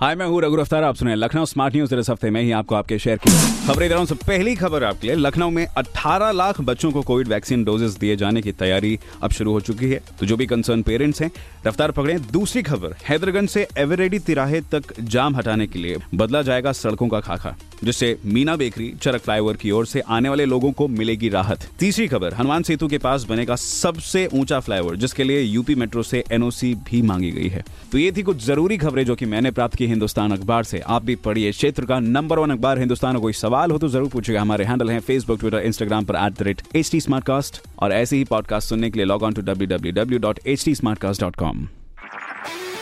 हाय, मैं हूँ रघु अफ्तार आप सुने लखनऊ स्मार्ट न्यूज़। इस हफ़्ते में ही आपको आपके शहर की खबरें दे रहा हूँ। पहली खबर आपके लिए, लखनऊ में 18 लाख बच्चों को कोविड वैक्सीन डोजेस दिए जाने की तैयारी अब शुरू हो चुकी है। तो जो भी कंसर्न पेरेंट्स हैं, रफ्तार पकड़े। दूसरी खबर, हैदरगंज से एवरेडी तिराहे तक जाम हटाने के लिए बदला जाएगा सड़कों का खाका। जिससे मीना बेकरी, चरक फ्लाईओवर की ओर से आने वाले लोगों को मिलेगी राहत। तीसरी खबर, हनुमान सेतु के पास बनेगा सबसे ऊँचा फ्लाईओवर, जिसके लिए यूपी मेट्रो से एनओसी भी मांगी गई है। तो ये थी कुछ ज़रूरी खबरें जो कि मैंने प्राप्त की हिंदुस्तान अखबार से। आप भी पढ़िए क्षेत्र का नंबर वन अखबार हिंदुस्तान। कोई सवाल हो तो ज़रूर पूछेगा हमारे हैंडल है फेसबुक ट्विटर इंस्टाग्राम पर at the rate H T और ऐसे ही पॉडकास्ट सुनने के लिए log on to W W W dot H T com